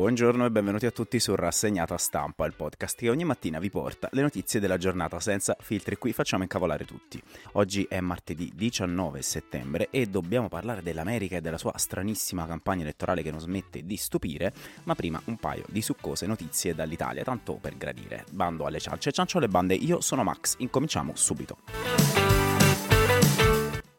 Buongiorno e benvenuti a tutti su Rassegnata Stampa, il podcast che ogni mattina vi porta le notizie della giornata senza filtri. Qui facciamo incavolare tutti. Oggi è martedì 19 settembre e dobbiamo parlare dell'America e della sua stranissima campagna elettorale che non smette di stupire, ma prima un paio di succose notizie dall'Italia, tanto per gradire. Bando alle ciance, ciancio alle bande, io sono Max, incominciamo subito.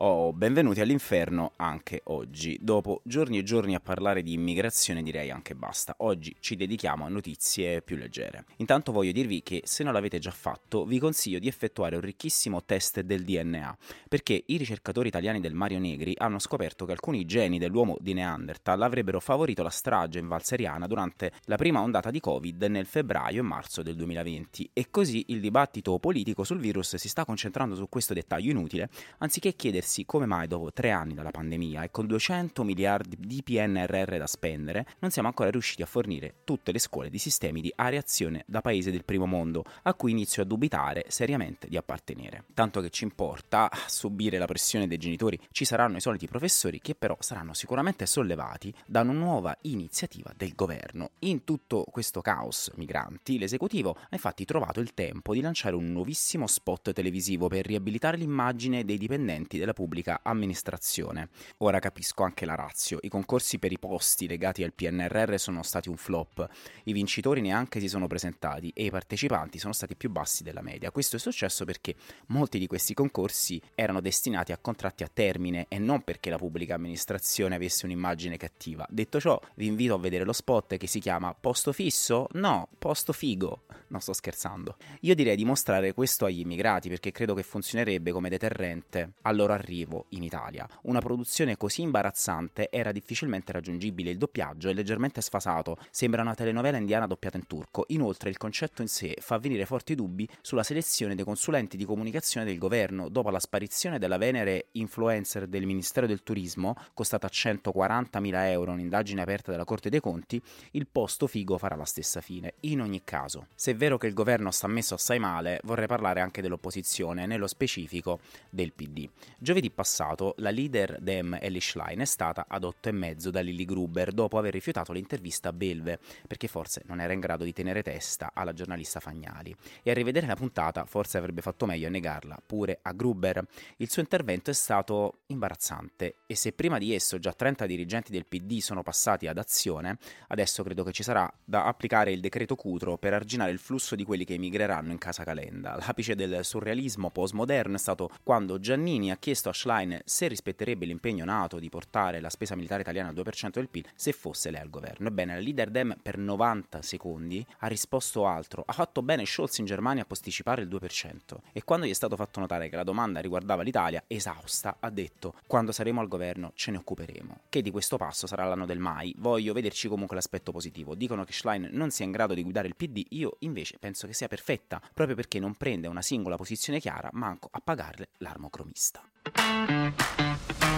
Oh, benvenuti all'inferno anche oggi. Dopo giorni e giorni a parlare di immigrazione direi anche basta. Oggi ci dedichiamo a notizie più leggere. Intanto voglio dirvi che se non l'avete già fatto vi consiglio di effettuare un ricchissimo test del DNA, perché i ricercatori italiani del Mario Negri hanno scoperto che alcuni geni dell'uomo di Neanderthal avrebbero favorito la strage in Valseriana durante la prima ondata di Covid nel febbraio e marzo del 2020 e così il dibattito politico sul virus si sta concentrando su questo dettaglio inutile anziché chiedersi chiedersi come mai dopo tre anni dalla pandemia e con 200 miliardi di PNRR da spendere non siamo ancora riusciti a fornire tutte le scuole di sistemi di areazione da paese del primo mondo a cui inizio a dubitare seriamente di appartenere. Tanto che ci importa subire la pressione dei genitori, ci saranno i soliti professori che però saranno sicuramente sollevati da una nuova iniziativa del governo. In tutto questo caos migranti, l'esecutivo ha infatti trovato il tempo di lanciare un nuovissimo spot televisivo per riabilitare l'immagine dei dipendenti della pubblica amministrazione. Ora capisco anche la razio. I concorsi per i posti legati al PNRR sono stati un flop. I vincitori neanche si sono presentati e i partecipanti sono stati più bassi della media. Questo è successo perché molti di questi concorsi erano destinati a contratti a termine e non perché la pubblica amministrazione avesse un'immagine cattiva. Detto ciò, vi invito a vedere lo spot che si chiama Posto fisso? No, posto figo. Non sto scherzando. Io direi di mostrare questo agli immigrati perché credo che funzionerebbe come deterrente al loro arrivo in Italia. Una produzione così imbarazzante era difficilmente raggiungibile, il doppiaggio è leggermente sfasato, sembra una telenovela indiana doppiata in turco. Inoltre il concetto in sé fa venire forti dubbi sulla selezione dei consulenti di comunicazione del governo dopo la sparizione della venere influencer del Ministero del Turismo, costata 140.000 euro un'indagine aperta dalla Corte dei Conti, il posto figo farà la stessa fine. In ogni caso, se vero che il governo sta messo assai male, vorrei parlare anche dell'opposizione, nello specifico del PD. Giovedì passato la leader Dem Ellie Schlein è stata ad otto e mezzo da Lily Gruber dopo aver rifiutato l'intervista a Belve, perché forse non era in grado di tenere testa alla giornalista Fagnali. E a rivedere la puntata forse avrebbe fatto meglio a negarla pure a Gruber. Il suo intervento è stato imbarazzante e se prima di esso già 30 dirigenti del PD sono passati ad azione, adesso credo che ci sarà da applicare il decreto Cutro per arginare il flusso di quelli che emigreranno in casa Calenda. L'apice del surrealismo postmoderno è stato quando Giannini ha chiesto a Schlein se rispetterebbe l'impegno nato di portare la spesa militare italiana al 2% del PIL se fosse lei al governo. Ebbene, la leader Dem per 90 secondi ha risposto altro. Ha fatto bene Scholz in Germania a posticipare il 2%. E quando gli è stato fatto notare che la domanda riguardava l'Italia, esausta, ha detto quando saremo al governo ce ne occuperemo. Che di questo passo sarà l'anno del mai. Voglio vederci comunque l'aspetto positivo. Dicono che Schlein non sia in grado di guidare il PD, io invece penso che sia perfetta, proprio perché non prende una singola posizione chiara, manco a pagarle l'armocromista. Música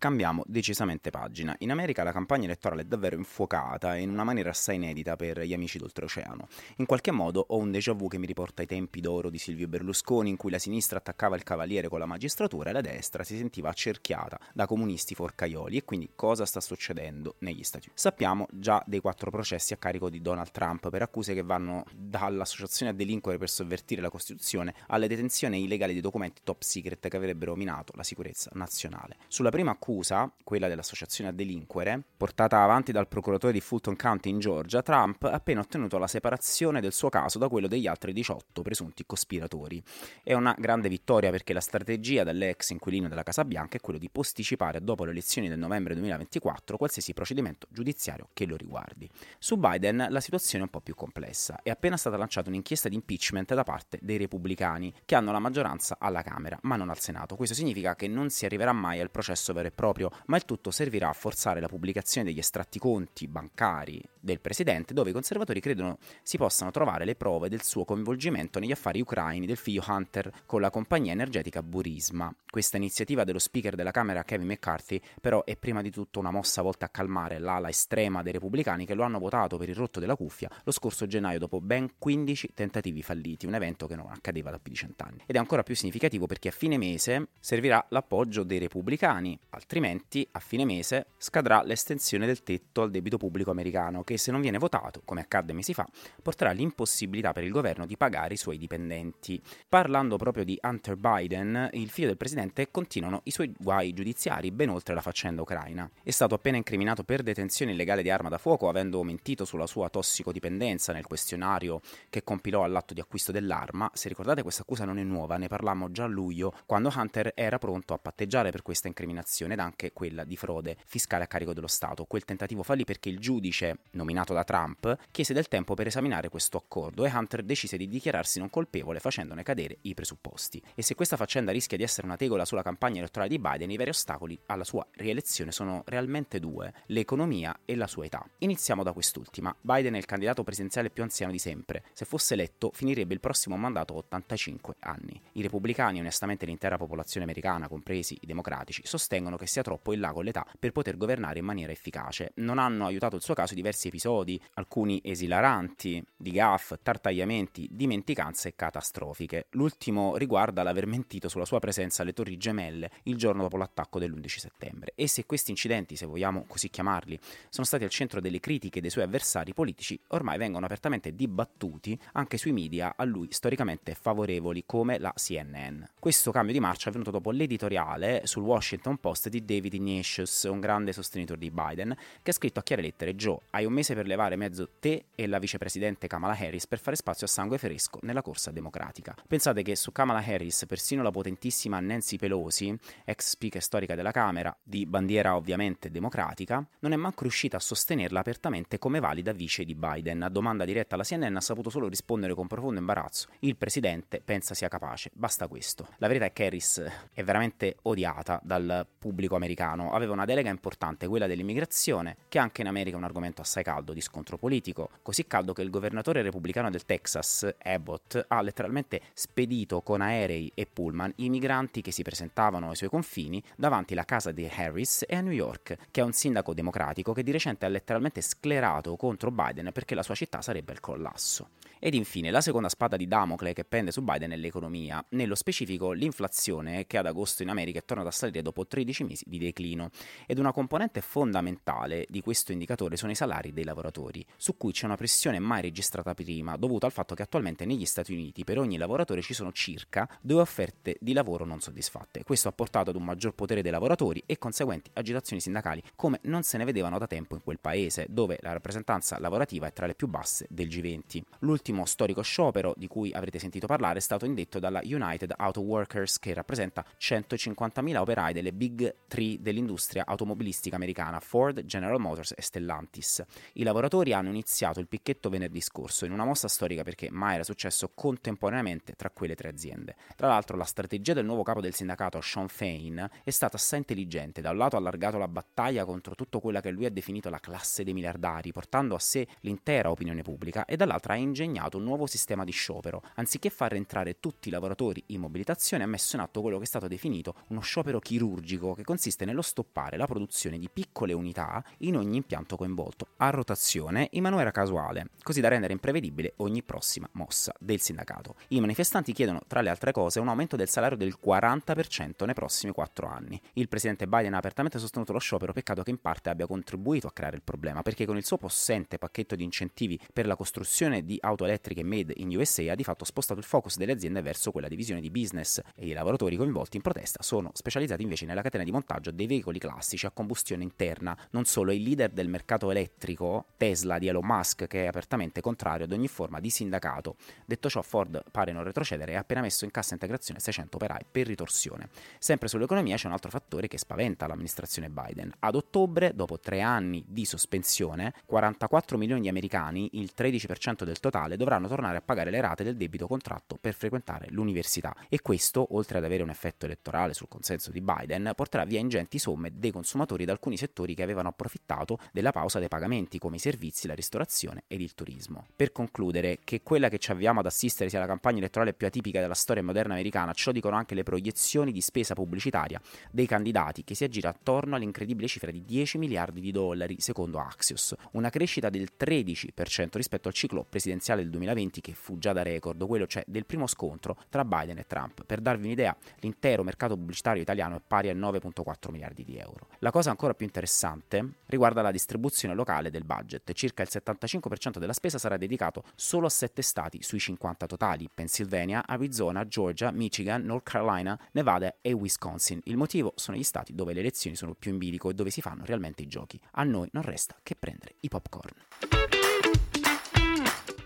Cambiamo decisamente pagina. In America la campagna elettorale è davvero infuocata e in una maniera assai inedita per gli amici d'oltreoceano. In qualche modo ho un déjà vu che mi riporta ai tempi d'oro di Silvio Berlusconi in cui la sinistra attaccava il cavaliere con la magistratura e la destra si sentiva accerchiata da comunisti forcaioli e quindi cosa sta succedendo negli Stati Uniti. Sappiamo già dei quattro processi a carico di Donald Trump per accuse che vanno dall'associazione a delinquere per sovvertire la Costituzione alla detenzione illegale di documenti top secret che avrebbero minato la sicurezza nazionale. Sulla prima accusa accusa, quella dell'associazione a delinquere, portata avanti dal procuratore di Fulton County in Georgia, Trump ha appena ottenuto la separazione del suo caso da quello degli altri 18 presunti cospiratori. È una grande vittoria perché la strategia dell'ex inquilino della Casa Bianca è quello di posticipare dopo le elezioni del novembre 2024 qualsiasi procedimento giudiziario che lo riguardi. Su Biden la situazione è un po' più complessa. È appena stata lanciata un'inchiesta di impeachment da parte dei repubblicani, che hanno la maggioranza alla Camera, ma non al Senato. Questo significa che non si arriverà mai al processo vero e proprio, ma il tutto servirà a forzare la pubblicazione degli estratti conti bancari del presidente, dove i conservatori credono si possano trovare le prove del suo coinvolgimento negli affari ucraini del figlio Hunter con la compagnia energetica Burisma. Questa iniziativa dello speaker della Camera Kevin McCarthy però è prima di tutto una mossa volta a calmare l'ala estrema dei repubblicani che lo hanno votato per il rotto della cuffia lo scorso gennaio dopo ben 15 tentativi falliti, un evento che non accadeva da più di cent'anni. Ed è ancora più significativo perché a fine mese servirà l'appoggio dei repubblicani, altrimenti a fine mese scadrà l'estensione del tetto al debito pubblico americano che se non viene votato, come accadde mesi fa, porterà l'impossibilità per il governo di pagare i suoi dipendenti. Parlando proprio di Hunter Biden, il figlio del presidente, continuano i suoi guai giudiziari ben oltre la faccenda ucraina. È stato appena incriminato per detenzione illegale di arma da fuoco avendo mentito sulla sua tossicodipendenza nel questionario che compilò all'atto di acquisto dell'arma. Se ricordate questa accusa non è nuova, ne parlammo già a luglio quando Hunter era pronto a patteggiare per questa incriminazione ed anche quella di frode fiscale a carico dello Stato. Quel tentativo fallì perché il giudice nominato da Trump chiese del tempo per esaminare questo accordo e Hunter decise di dichiararsi non colpevole facendone cadere i presupposti. E se questa faccenda rischia di essere una tegola sulla campagna elettorale di Biden, i veri ostacoli alla sua rielezione sono realmente due, l'economia e la sua età. Iniziamo da quest'ultima. Biden è il candidato presidenziale più anziano di sempre. Se fosse eletto, finirebbe il prossimo mandato a 85 anni. I repubblicani, onestamente l'intera popolazione americana, compresi i democratici, sostengono che sia troppo in là con l'età per poter governare in maniera efficace. Non hanno aiutato il suo caso diversi episodi, alcuni esilaranti, di gaff, tartagliamenti, dimenticanze catastrofiche. L'ultimo riguarda l'aver mentito sulla sua presenza alle Torri Gemelle il giorno dopo l'attacco dell'11 settembre. E se questi incidenti, se vogliamo così chiamarli, sono stati al centro delle critiche dei suoi avversari politici, ormai vengono apertamente dibattuti anche sui media a lui storicamente favorevoli come la CNN. Questo cambio di marcia è avvenuto dopo l'editoriale sul Washington Post di David Ignatius, un grande sostenitore di Biden, che ha scritto a chiare lettere: Joe, hai un mese per levare mezzo te e la vicepresidente Kamala Harris per fare spazio a sangue fresco nella corsa democratica. Pensate che su Kamala Harris persino la potentissima Nancy Pelosi, ex speaker storica della Camera, di bandiera ovviamente democratica, non è manco riuscita a sostenerla apertamente come valida vice di Biden. A domanda diretta alla CNN ha saputo solo rispondere con profondo imbarazzo. Il presidente pensa sia capace, basta questo. La verità è che Harris è veramente odiata dal pubblico americano. Aveva una delega importante, quella dell'immigrazione, che anche in America è un argomento assai caldo di scontro politico, così caldo che il governatore repubblicano del Texas, Abbott, ha letteralmente spedito con aerei e pullman i migranti che si presentavano ai suoi confini davanti alla casa di Harris e a New York, che è un sindaco democratico che di recente ha letteralmente sclerato contro Biden perché la sua città sarebbe al collasso. Ed infine la seconda spada di Damocle che pende su Biden è l'economia, nello specifico l'inflazione che ad agosto in America è tornata a salire dopo 13 mesi di declino ed una componente fondamentale di questo indicatore sono i salari dei lavoratori, su cui c'è una pressione mai registrata prima dovuta al fatto che attualmente negli Stati Uniti per ogni lavoratore ci sono circa due offerte di lavoro non soddisfatte. Questo ha portato ad un maggior potere dei lavoratori e conseguenti agitazioni sindacali come non se ne vedevano da tempo in quel paese, dove la rappresentanza lavorativa è tra le più basse del G20. L'ultimo storico sciopero di cui avrete sentito parlare è stato indetto dalla United Auto Workers che rappresenta 150.000 operai delle Big Three dell'industria automobilistica americana Ford, General Motors e Stellantis. I lavoratori hanno iniziato il picchetto venerdì scorso in una mossa storica perché mai era successo contemporaneamente tra quelle tre aziende. Tra l'altro la strategia del nuovo capo del sindacato Sean Fain è stata assai intelligente, da un lato ha allargato la battaglia contro tutto quella che lui ha definito la classe dei miliardari, portando a sé l'intera opinione pubblica e dall'altra ha ingegnato un nuovo sistema di sciopero. Anziché far rientrare tutti i lavoratori in mobilitazione ha messo in atto quello che è stato definito uno sciopero chirurgico che consiste nello stoppare la produzione di piccole unità in ogni impianto coinvolto, a rotazione in maniera casuale, così da rendere imprevedibile ogni prossima mossa del sindacato. I manifestanti chiedono, tra le altre cose, un aumento del salario del 40% nei prossimi 4 anni. Il presidente Biden ha apertamente sostenuto lo sciopero, peccato che in parte abbia contribuito a creare il problema, perché con il suo possente pacchetto di incentivi per la costruzione di auto elettriche made in USA ha di fatto spostato il focus delle aziende verso quella divisione di business e i lavoratori coinvolti in protesta sono specializzati invece nella catena di montaggio dei veicoli classici a combustione interna. Non solo, il leader del mercato elettrico, Tesla di Elon Musk, che è apertamente contrario ad ogni forma di sindacato. Detto ciò, Ford pare non retrocedere e ha appena messo in cassa integrazione 600 operai per ritorsione. Sempre sull'economia c'è un altro fattore che spaventa l'amministrazione Biden. Ad ottobre, dopo tre anni di sospensione, 44 milioni di americani, il 13% del totale, dovranno tornare a pagare le rate del debito contratto per frequentare l'università. E questo, oltre ad avere un effetto elettorale sul consenso di Biden, porterà via ingenti somme dei consumatori da alcuni settori che avevano approfittato della pausa dei pagamenti, come i servizi, la ristorazione ed il turismo. Per concludere, che quella che ci avviamo ad assistere sia la campagna elettorale più atipica della storia moderna americana, lo dicono anche le proiezioni di spesa pubblicitaria dei candidati, che si aggira attorno all'incredibile cifra di 10 miliardi di dollari, secondo Axios, una crescita del 13% rispetto al ciclo presidenziale del 2020 che fu già da record, quello cioè del primo scontro tra Biden e Trump. Per darvi un'idea, l'intero mercato pubblicitario italiano è pari a 9,4 miliardi di euro. La cosa ancora più interessante riguarda la distribuzione locale del budget. Circa il 75% della spesa sarà dedicato solo a 7 stati sui 50 totali: Pennsylvania, Arizona, Georgia, Michigan, North Carolina, Nevada e Wisconsin. Il motivo sono gli stati dove le elezioni sono più in bilico e dove si fanno realmente i giochi. A noi non resta che prendere i popcorn.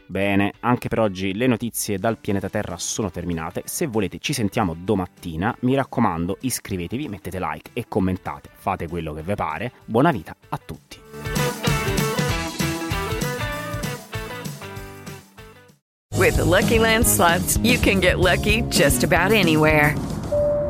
Bene, anche per oggi le notizie dal pianeta Terra sono terminate. Se volete ci sentiamo domattina. Mi raccomando, iscrivetevi, mettete like e commentate. Fate quello che vi pare. Buona vita a tutti. With the Lucky Land slots, you can get lucky just about anywhere.